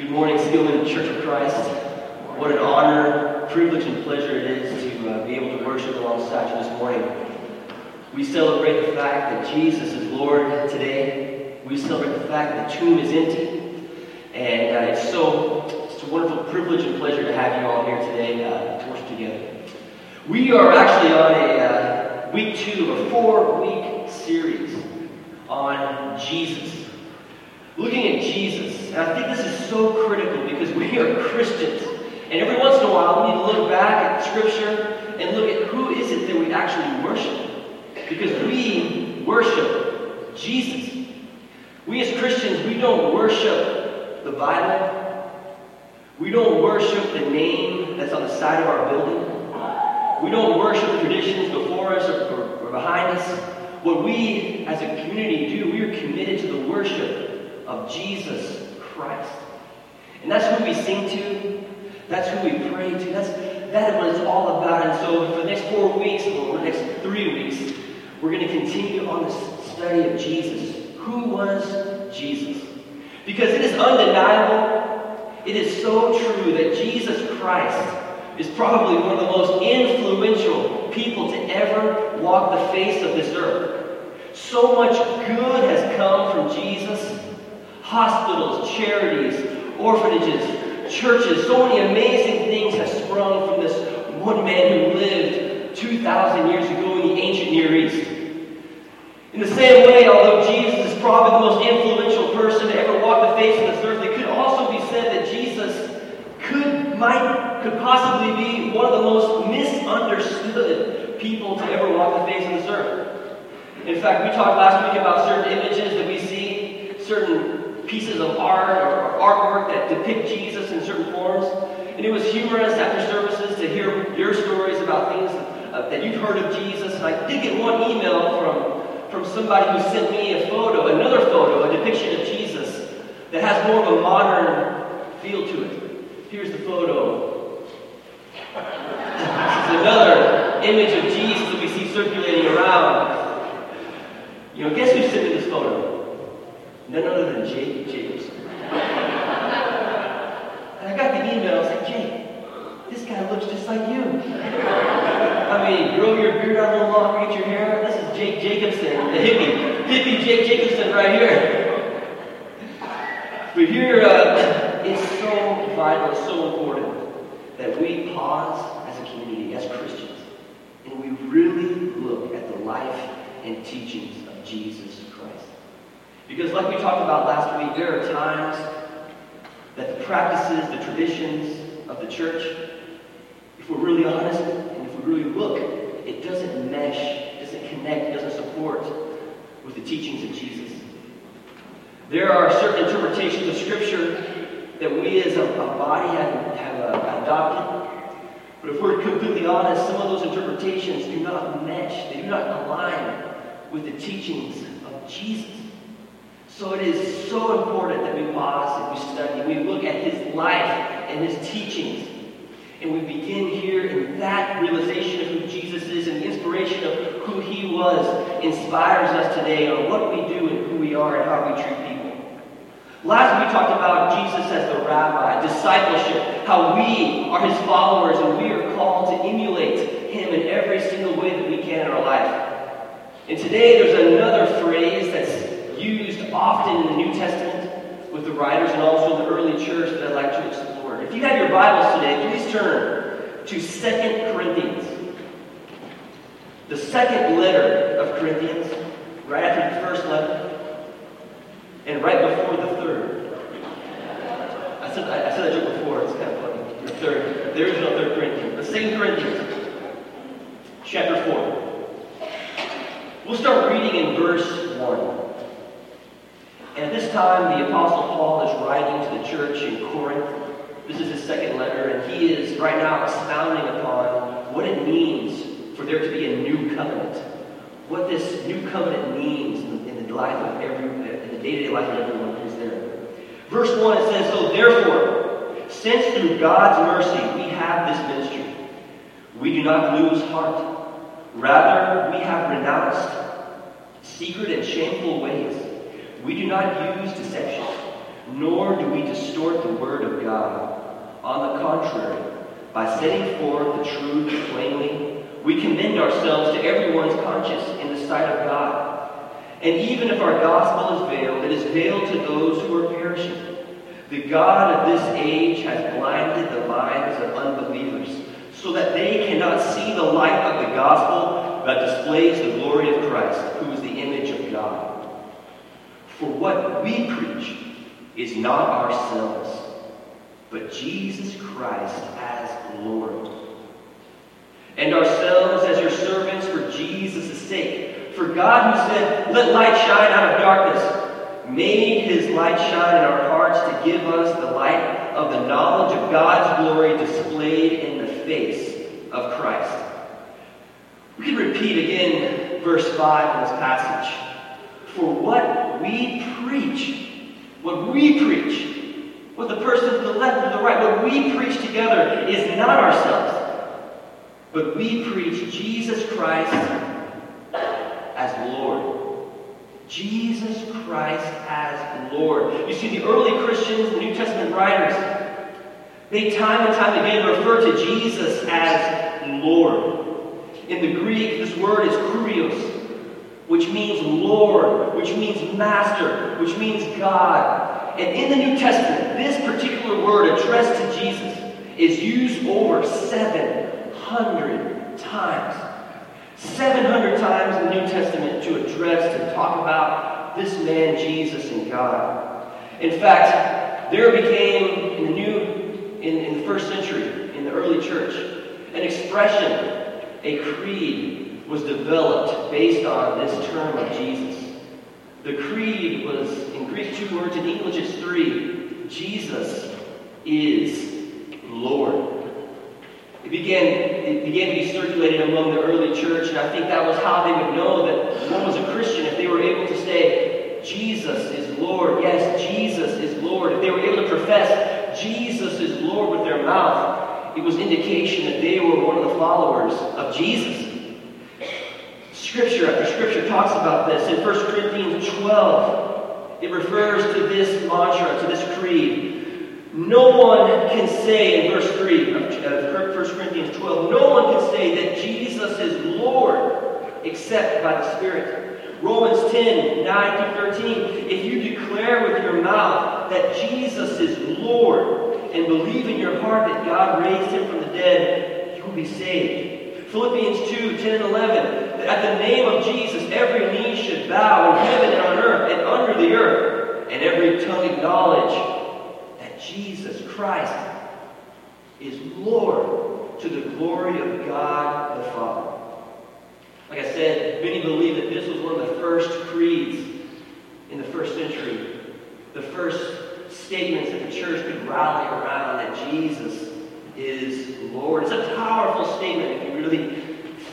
Good morning, Skillman Church of Christ. What an honor, privilege, and pleasure it is to uh, be able to worship alongside you this morning. We celebrate the fact that Jesus is Lord today. We celebrate the fact that the tomb is empty. And uh, it's so it's a wonderful privilege and pleasure to have you all here today uh, to worship together. We are actually on a uh, week two of a four-week series on Jesus. Looking at Jesus, and I think this is so critical because we are Christians. And every once in a while, we need to look back at Scripture and look at who is it that we actually worship. Because we worship Jesus. We as Christians, we don't worship the Bible. We don't worship the name that's on the side of our building. We don't worship traditions before us or, or, or behind us. What we as a community do, we are committed to the worship of Jesus Christ. And that's who we sing to. That's who we pray to. That's that is what it's all about. And so for the next four weeks, or the next three weeks, we're going to continue on this study of Jesus. Who was Jesus? Because it is undeniable, it is so true that Jesus Christ is probably one of the most influential people to ever walk the face of this earth. So much good has come from Jesus hospitals, charities, orphanages, churches. So many amazing things have sprung from this one man who lived 2,000 years ago in the ancient Near East. In the same way, although Jesus is probably the most influential person to ever walk the face of this earth, it could also be said that Jesus could, might, could possibly be one of the most misunderstood people to ever walk the face of this earth. In fact, we talked last week about certain images that we see, certain pieces of art or artwork that depict Jesus in certain forms. And it was humorous after services to hear your stories about things that you've heard of Jesus. And I did get one email from, from somebody who sent me a photo, another photo, a depiction of Jesus that has more of a modern feel to it. Here's the photo. this is another image of Jesus that we see circulating around. You know, guess who sent me this photo? None other than Jake Jacobson. and I got the email, I was like, Jake, this guy looks just like you. I mean, grow your beard out a little longer, get your hair. This is Jake Jacobson, the hippie. Hippie Jake Jacobson right here. But here, uh, it's so vital, so important that we pause as a community, as Christians, and we really look at the life and teachings of Jesus because, like we talked about last week, there are times that the practices, the traditions of the church, if we're really honest and if we really look, it doesn't mesh, it doesn't connect, it doesn't support with the teachings of Jesus. There are certain interpretations of Scripture that we as a, a body have, have uh, adopted. But if we're completely honest, some of those interpretations do not mesh, they do not align with the teachings of Jesus. So it is so important that we pause and we study. We look at his life and his teachings. And we begin here in that realization of who Jesus is and the inspiration of who he was inspires us today on what we do and who we are and how we treat people. Last week we talked about Jesus as the rabbi, discipleship, how we are his followers and we are called to emulate him in every single way that we can in our life. And today there's another phrase that's used often in the New Testament with the writers and also the early church that I'd like to explore. If you have your Bibles today, please turn to Second Corinthians. The second letter of Corinthians, right after the first letter, and right before the third. I said I, said that joke before, it's kind of funny. The third. There is no third Corinthians. The Second Corinthians, chapter 4. We'll start reading in verse 1. And at this time, the Apostle Paul is writing to the church in Corinth. This is his second letter, and he is right now expounding upon what it means for there to be a new covenant. What this new covenant means in the life of every, in the day-to-day life of everyone who's there. Verse 1, it says, So therefore, since through God's mercy we have this ministry, we do not lose heart. Rather, we have renounced secret and shameful ways we do not use deception. nor do we distort the word of God. On the contrary, by setting forth the truth plainly, we commend ourselves to everyone's conscience in the sight of God. And even if our gospel is veiled, it is veiled to those who are perishing. The God of this age has blinded the minds of unbelievers, so that they cannot see the light of the gospel that displays the glory of Christ, who is the image of God. For what we preach is not ourselves, but Jesus Christ as Lord. And ourselves as your servants for Jesus' sake. For God, who said, Let light shine out of darkness, made his light shine in our hearts to give us the light of the knowledge of God's glory displayed in the face of Christ. We can repeat again verse 5 in this passage. For what we preach what we preach, what the person to the left or the right, what we preach together is not ourselves, but we preach Jesus Christ as Lord. Jesus Christ as Lord. You see, the early Christians, the New Testament writers, they time and time again refer to Jesus as Lord. In the Greek, this word is kurios, which means Lord, which means Master, which means God. And in the New Testament, this particular word addressed to Jesus is used over 700 times. 700 times in the New Testament to address, to talk about this man, Jesus, and God. In fact, there became in the new, in, in the first century, in the early church, an expression, a creed was developed based on this term of Jesus. The creed was, in Greek, two words, in English, it's three. Jesus is Lord. It began, it began to be circulated among the early church, and I think that was how they would know that one was a Christian if they were able to say, Jesus is Lord. Yes, Jesus is Lord. If they were able to profess Jesus is Lord with their mouth, it was indication that they were one of the followers of Jesus. Scripture after Scripture talks about this. In 1 Corinthians 12, it refers to this mantra, to this creed. No one can say, in verse 3 of 1 Corinthians 12, no one can say that Jesus is Lord except by the Spirit. Romans 10, 9 through 13, if you declare with your mouth that Jesus is Lord and believe in your heart that God raised him from the dead, you will be saved. Philippians 2 10 and 11. That at the name of Jesus, every knee should bow in heaven and on earth and under the earth, and every tongue acknowledge that Jesus Christ is Lord to the glory of God the Father. Like I said, many believe that this was one of the first creeds in the first century, the first statements that the church could rally around that Jesus is Lord. It's really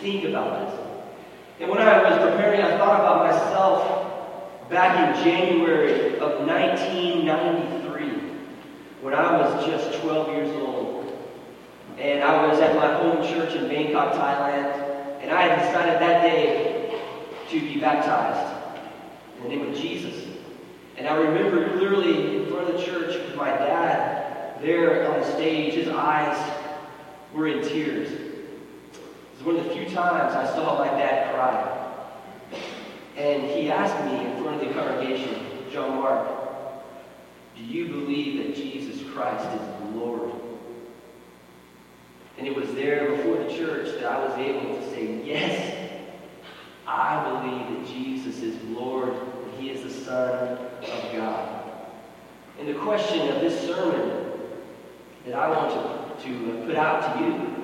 think about it. And when I was preparing, I thought about myself back in January of 1993 when I was just 12 years old. And I was at my home church in Bangkok, Thailand. And I had decided that day to be baptized in the name of Jesus. And I remember clearly in front of the church with my dad there on the stage, his eyes were in tears. One of the few times I saw my dad cry. And he asked me in front of the congregation, John Mark, do you believe that Jesus Christ is Lord? And it was there before the church that I was able to say, yes, I believe that Jesus is Lord, and he is the Son of God. And the question of this sermon that I want to, to put out to you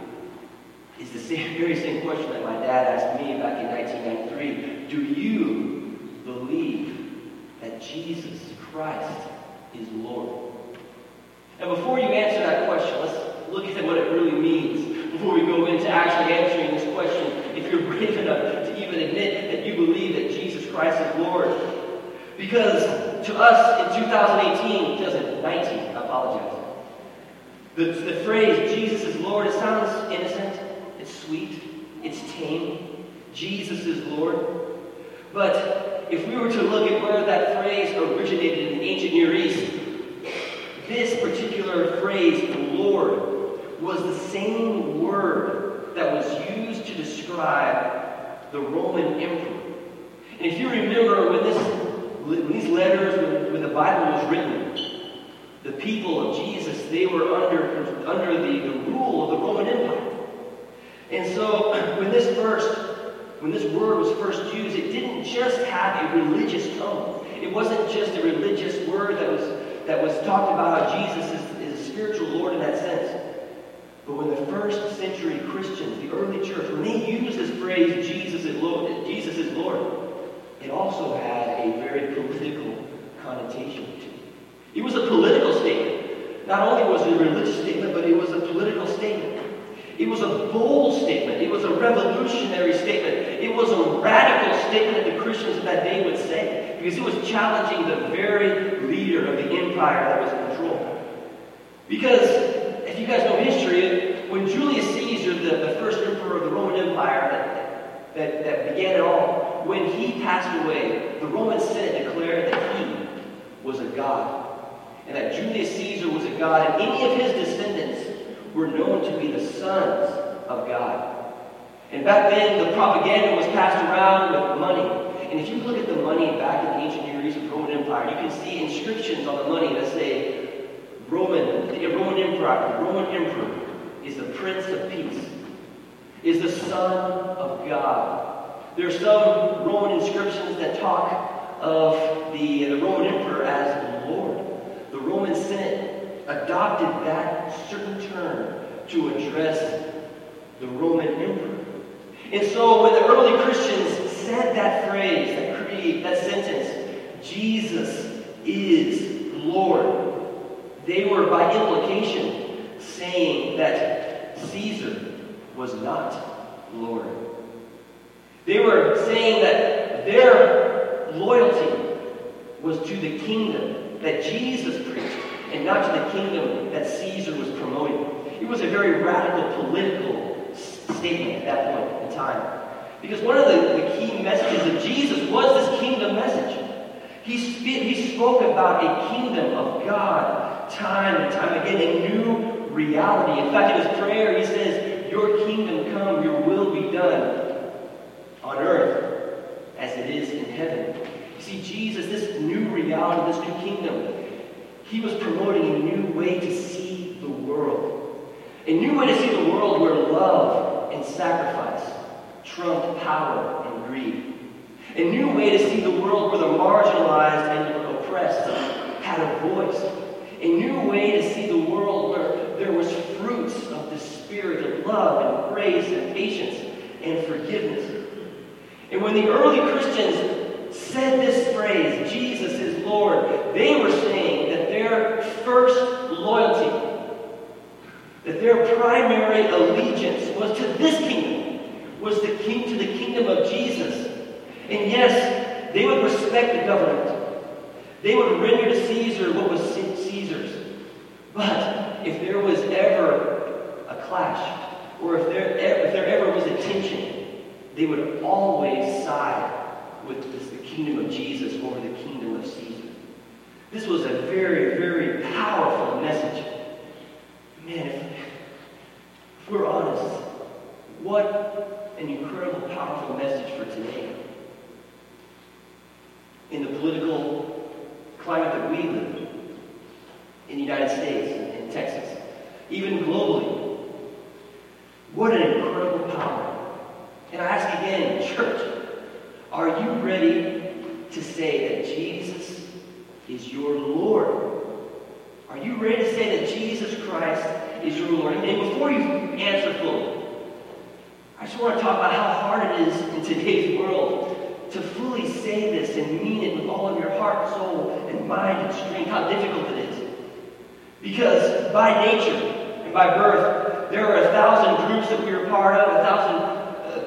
the same, very same question that my dad asked me back in 1993. Do you believe that Jesus Christ is Lord? And before you answer that question, let's look at what it really means before we go into actually answering this question. If you're brave enough to even admit that you believe that Jesus Christ is Lord. Because to us in 2018, 2019, I apologize. The, the phrase, Jesus is Lord, it sounds innocent, it's sweet, it's tame. Jesus is Lord. But if we were to look at where that phrase originated in the ancient Near East, this particular phrase, Lord, was the same word that was used to describe the Roman emperor. And if you remember when, this, when these letters, when, when the Bible was written, the people of Jesus, they were under, under the, the rule of the Roman Empire. And so when this first, when this word was first used, it didn't just have a religious tone. It wasn't just a religious word that was that was talked about how Jesus is, is a spiritual Lord in that sense. But when the first century Christians, the early church, when they used this phrase, Jesus is Lord, Jesus is Lord, it also had a very political connotation to it. It was a political statement. Not only was it a religious statement, but it was a political statement. It was a bold statement. It was a revolutionary statement. It was a radical statement that the Christians of that day would say because it was challenging the very leader of the empire that was in control. Because, if you guys know history, when Julius Caesar, the, the first emperor of the Roman Empire that, that, that began it all, when he passed away, the Roman Senate declared that he was a god. And that Julius Caesar was a god, and any of his descendants were known to be the sons of God. And back then, the propaganda was passed around with money. And if you look at the money back in the ancient Near East of the Roman Empire, you can see inscriptions on the money that say, Roman, the Roman Emperor, the Roman Emperor is the Prince of Peace, is the Son of God. There are some Roman inscriptions that talk of the, the Roman Emperor as Lord. The Roman Senate adopted that certain term to address the Roman emperor. And so when the early Christians said that phrase, that creed, that sentence, Jesus is Lord, they were by implication saying that Caesar was not Lord. They were saying that their loyalty was to the kingdom that Jesus preached and not to the kingdom that Caesar was promoting. It was a very radical political statement at that point in time. Because one of the, the key messages of Jesus was this kingdom message. He, sp- he spoke about a kingdom of God time and time again, a new reality. In fact, in his prayer, he says, Your kingdom come, your will be done on earth as it is in heaven. You see, Jesus, this new reality, this new kingdom, he was promoting a new way to see the world. A new way to see the world where love and sacrifice trumped power and greed. A new way to see the world where the marginalized and oppressed had a voice. A new way to see the world where there was fruits of the spirit of love and grace and patience and forgiveness. And when the early Christians said this phrase, Jesus is Lord, they were saying that their first loyalty, that their primary allegiance was to this kingdom, was the king to the kingdom of Jesus. And yes, they would respect the government. They would render to Caesar what was Caesar's. But if there was ever a clash, or if there, if there ever was a tension, they would always side with the kingdom of Jesus over the kingdom of Caesar. This was a very, very powerful message. Man, if, if we're honest, what an incredible, powerful message for today. In the political climate that we live in, in the United States, in Texas, even globally. What an incredible power. And I ask again, church, are you ready to say that Jesus is your Lord. Are you ready to say that Jesus Christ is your Lord? And before you answer fully, I just want to talk about how hard it is in today's world to fully say this and mean it with all of your heart, soul, and mind and strength, how difficult it is. Because by nature and by birth, there are a thousand groups that we are part of, a thousand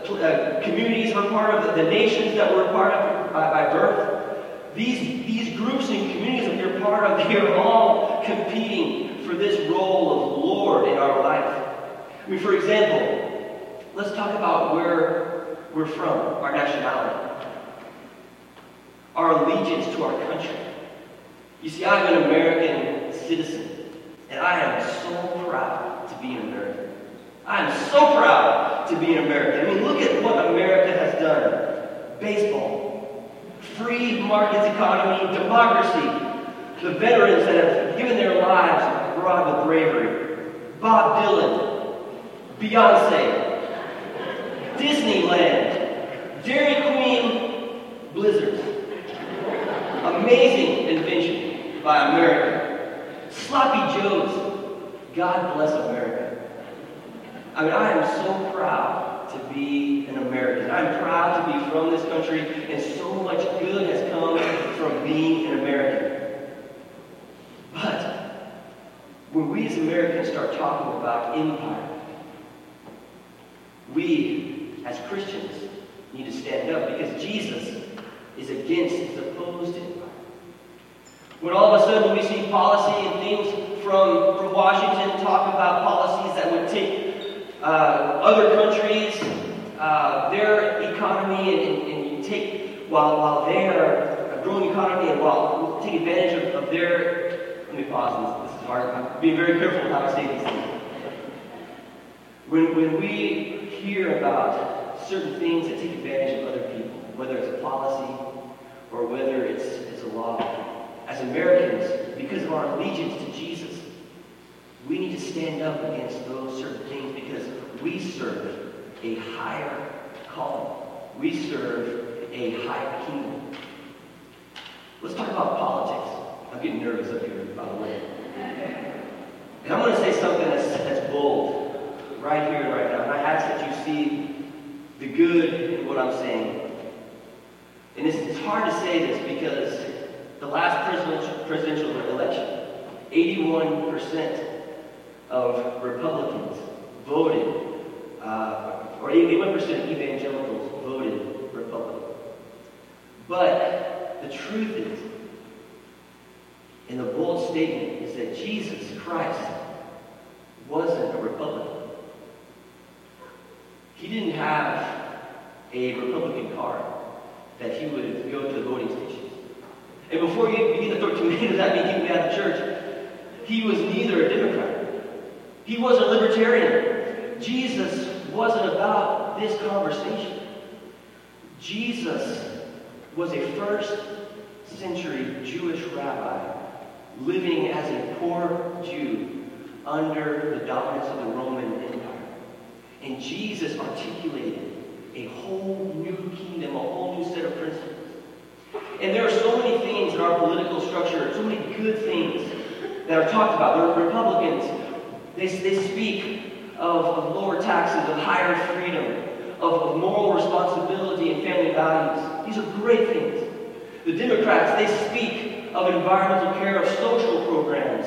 uh, uh, communities we're part of, the nations that we're part of by, by birth. These, these groups and communities that you're part of, they are all competing for this role of Lord in our life. I mean, for example, let's talk about where we're from, our nationality, our allegiance to our country. You see, I'm an American citizen. And I am so proud to be an American. I am so proud to be an American. I mean, look at what America has done. Baseball, free markets economy, democracy, the veterans that have given their lives abroad with bravery, Bob Dylan, Beyonce, Disneyland, Dairy Queen, blizzards. Amazing invention by America. Sloppy Joes. God bless America. I mean, I am so proud to be an American. I'm proud to be from this country, and so much good has come from being an American. But when we as Americans start talking about empire, we as Christians need to stand up because Jesus is against supposed empire. When all of a sudden we see policy and things from, from Washington talk about policies that would take uh, other countries, uh, their economy, and, and, and, you take, while, while they are a growing economy, and while take advantage of, of their, let me pause this, this is hard, I'm being very careful how I say these things. When, when we hear about certain things that take advantage of other people, whether it's a policy or whether it's, it's a law, as Americans, because of our allegiance to Jesus, we need to stand up against those certain things because we serve a higher calling. We serve a higher kingdom. Let's talk about politics. I'm getting nervous up here, by the way. And I'm going to say something that's, that's bold right here and right now. And I ask that you see the good in what I'm saying. And it's, it's hard to say this because the last presidential, presidential election, 81% of Republicans voted, uh, or 81% of evangelicals voted Republican. But the truth is, and the bold statement is that Jesus Christ wasn't a Republican. He didn't have a Republican card that he would go to the voting stations. And before you begin to throw tomatoes at me, keep me out of church, he was neither a Democrat. He was a libertarian. Jesus wasn't about this conversation. Jesus was a first century Jewish rabbi living as a poor Jew under the dominance of the Roman Empire. And Jesus articulated a whole new kingdom, a whole new set of principles. And there are so many things in our political structure, so many good things that are talked about. The Republicans, they, they speak of, of lower taxes, of higher freedom, of, of moral responsibility and family values. These are great things. The Democrats, they speak of environmental care, of social programs,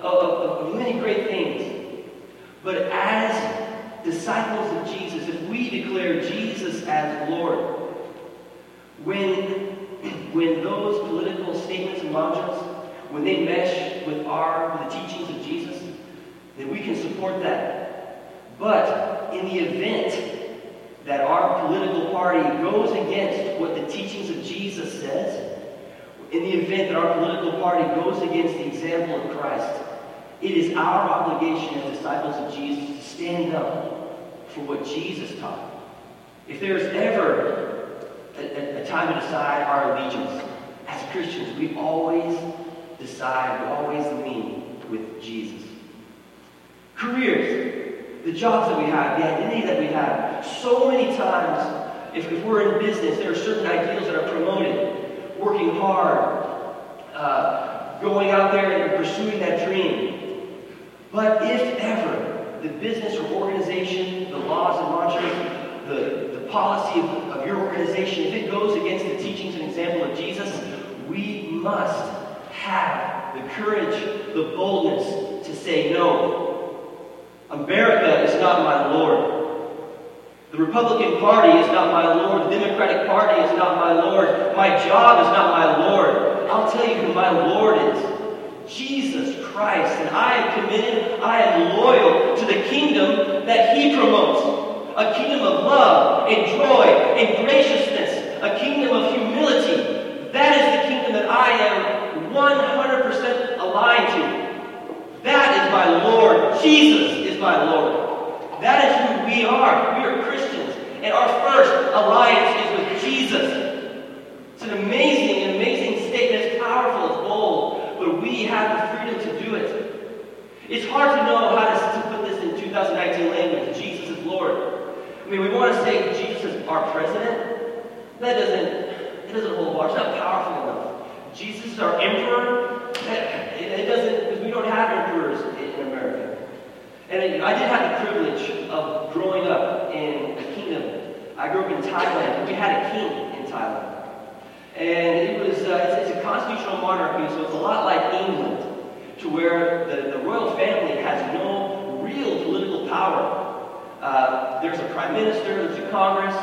of, of, of many great things. But as disciples of Jesus, if we declare Jesus as Lord, when, when those political statements and mantras, when they mesh with our with the teachings of Jesus, then we can support that. But in the event that our political party goes against what the teachings of Jesus says, in the event that our political party goes against the example of Christ, it is our obligation as disciples of Jesus to stand up for what Jesus taught. If there's ever a, a, a time to decide our allegiance, as Christians, we always decide, we always lean with Jesus. Careers, the jobs that we have, the identity that we have. So many times, if, if we're in business, there are certain ideals that are promoted. Working hard, uh, going out there and pursuing that dream. But if ever the business or organization, the laws and mantras, the, the policy of, of your organization, if it goes against the teachings and example of Jesus, we must have the courage, the boldness to say no. America is not my Lord. The Republican Party is not my Lord. The Democratic Party is not my Lord. My job is not my Lord. I'll tell you who my Lord is. Jesus Christ. And I am committed, I am loyal to the kingdom that He promotes a kingdom of love and joy and graciousness, a kingdom of humility. That is the kingdom that I am 100% aligned to. That my Lord. Jesus is my Lord. That is who we are. We are Christians. And our first alliance is with Jesus. It's an amazing, amazing statement. It's powerful, it's bold, but we have the freedom to do it. It's hard to know how to, to put this in 2019 language. Jesus is Lord. I mean, we want to say Jesus is our president. That doesn't, it doesn't hold water. It's not powerful enough. Jesus is our emperor. It, it doesn't, because we don't have emperors in, in America. And I did have the privilege of growing up in a kingdom. I grew up in Thailand. We had a king in Thailand. And it was, uh, it's, it's, a constitutional monarchy, so it's a lot like England, to where the, the royal family has no real political power. Uh, there's a prime minister, there's a congress,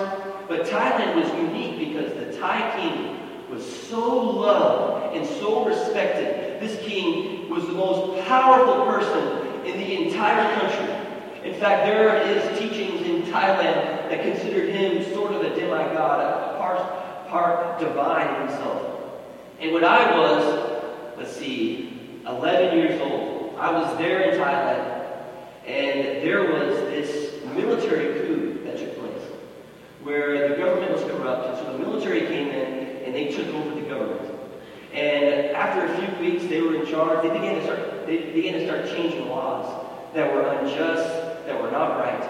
but Thailand was unique because the Thai king was so loved and so respected. This king was the most powerful person in the entire country. In fact, there is teachings in Thailand that considered him sort of a demigod, a part, part divine himself. And when I was, let's see, 11 years old, I was there in Thailand, and there was this military coup that took place, where the government was corrupt, so the military came in and they took over the government. And after a few weeks, they were in charge. They began to start. They began to start changing laws that were unjust, that were not right.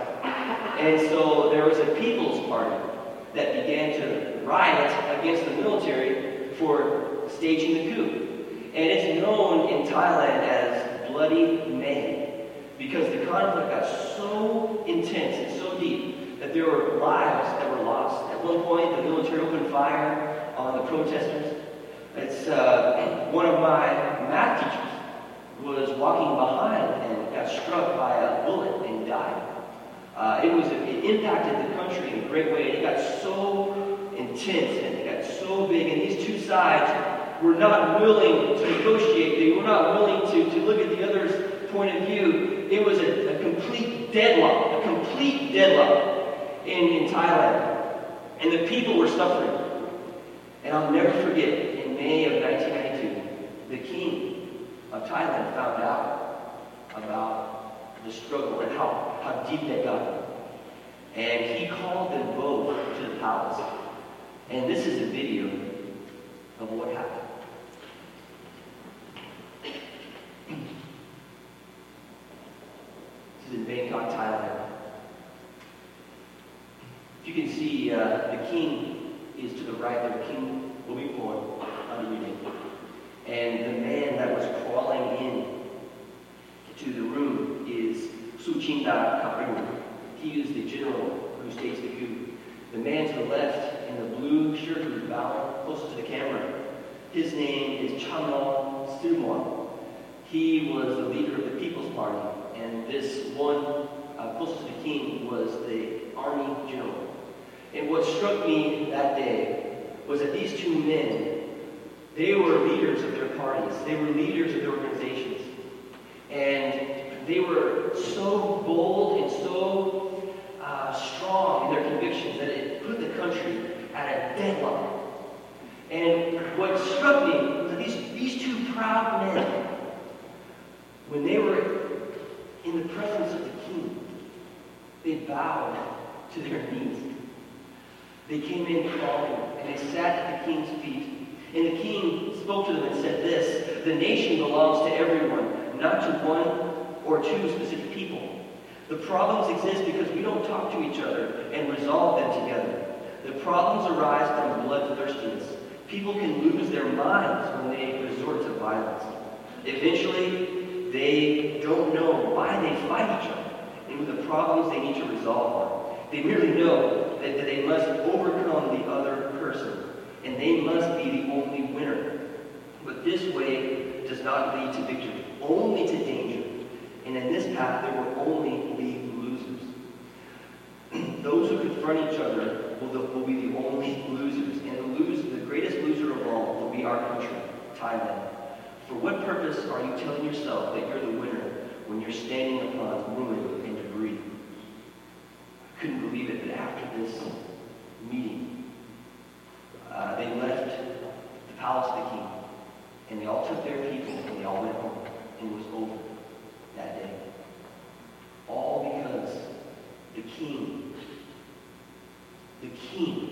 And so there was a People's Party that began to riot against the military for staging the coup. And it's known in Thailand as Bloody May because the conflict got so intense and so deep that there were lives that were lost. At one point, the military opened fire on the protesters. It's uh, one of my math teachers was walking behind and got struck by a bullet and died. Uh, it was it impacted the country in a great way. It got so intense and it got so big, and these two sides were not willing to negotiate. They were not willing to, to look at the other's point of view. It was a, a complete deadlock, a complete deadlock in, in Thailand. And the people were suffering. And I'll never forget, in May of 1992, the king of Thailand found out about the struggle and how, how deep they got. And he called them both to the palace. And this is a video of what happened. This is in Bangkok, Thailand. You can see uh, the king is to the right there, King Bhumibol Adulyadej. And the man that was crawling in to the room is Suchinda Kraprayoon. He is the general who staged the coup. The man to the left in the blue shirt who's bowing closest to the camera, his name is Chamlong Srimuang. He was the leader of the People's Party, and this one uh, closest to the king was the army general. And what struck me that day was that these two men, they were leaders of their parties. They were leaders of their organizations. And they were so bold and so uh, strong in their convictions that it put the country at a deadlock. And what struck me was that these, these two proud men, when they were in the presence of the king, they bowed to their knees. They came in crawling, and they sat at the king's feet. And the king spoke to them and said this, The nation belongs to everyone, not to one or two specific people. The problems exist because we don't talk to each other and resolve them together. The problems arise from bloodthirstiness. People can lose their minds when they resort to violence. Eventually, they don't know why they fight each other and the problems they need to resolve on. They merely know that, that they must overcome the other person, and they must be the only winner. But this way does not lead to victory, only to danger. And in this path, there will only be losers. Those who confront each other will, will be the only losers. And the, loser, the greatest loser of all will be our country, Thailand. For what purpose are you telling yourself that you're the winner when you're standing upon ruin and debris? I couldn't believe it, but after this meeting, they all took their people and they all went home. It was over that day. All because the king, the king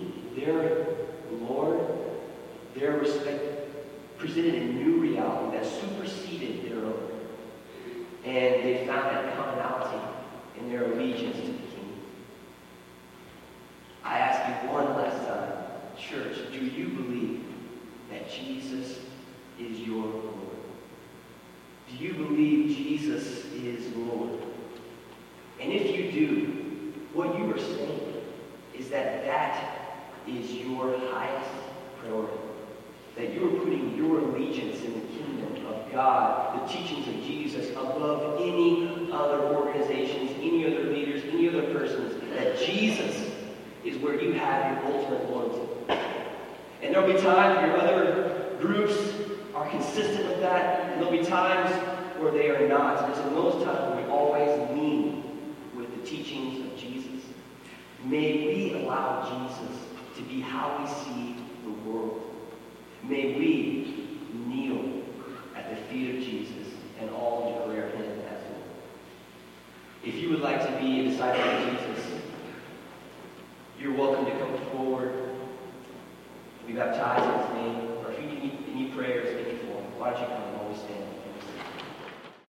God, the teachings of Jesus, above any other organizations, any other leaders, any other persons. That Jesus is where you have your ultimate loyalty. And there'll be times where other groups are consistent with that, and there'll be times where they are not. And it's in those times where we always lean with the teachings of Jesus. May we allow Jesus to be how we see the world. May we kneel at the feet of Jesus and all declare him as Lord. If you would like to be a disciple of Jesus, you're welcome to come forward, be baptized in his name, or if you need any prayers, any form, why don't you come?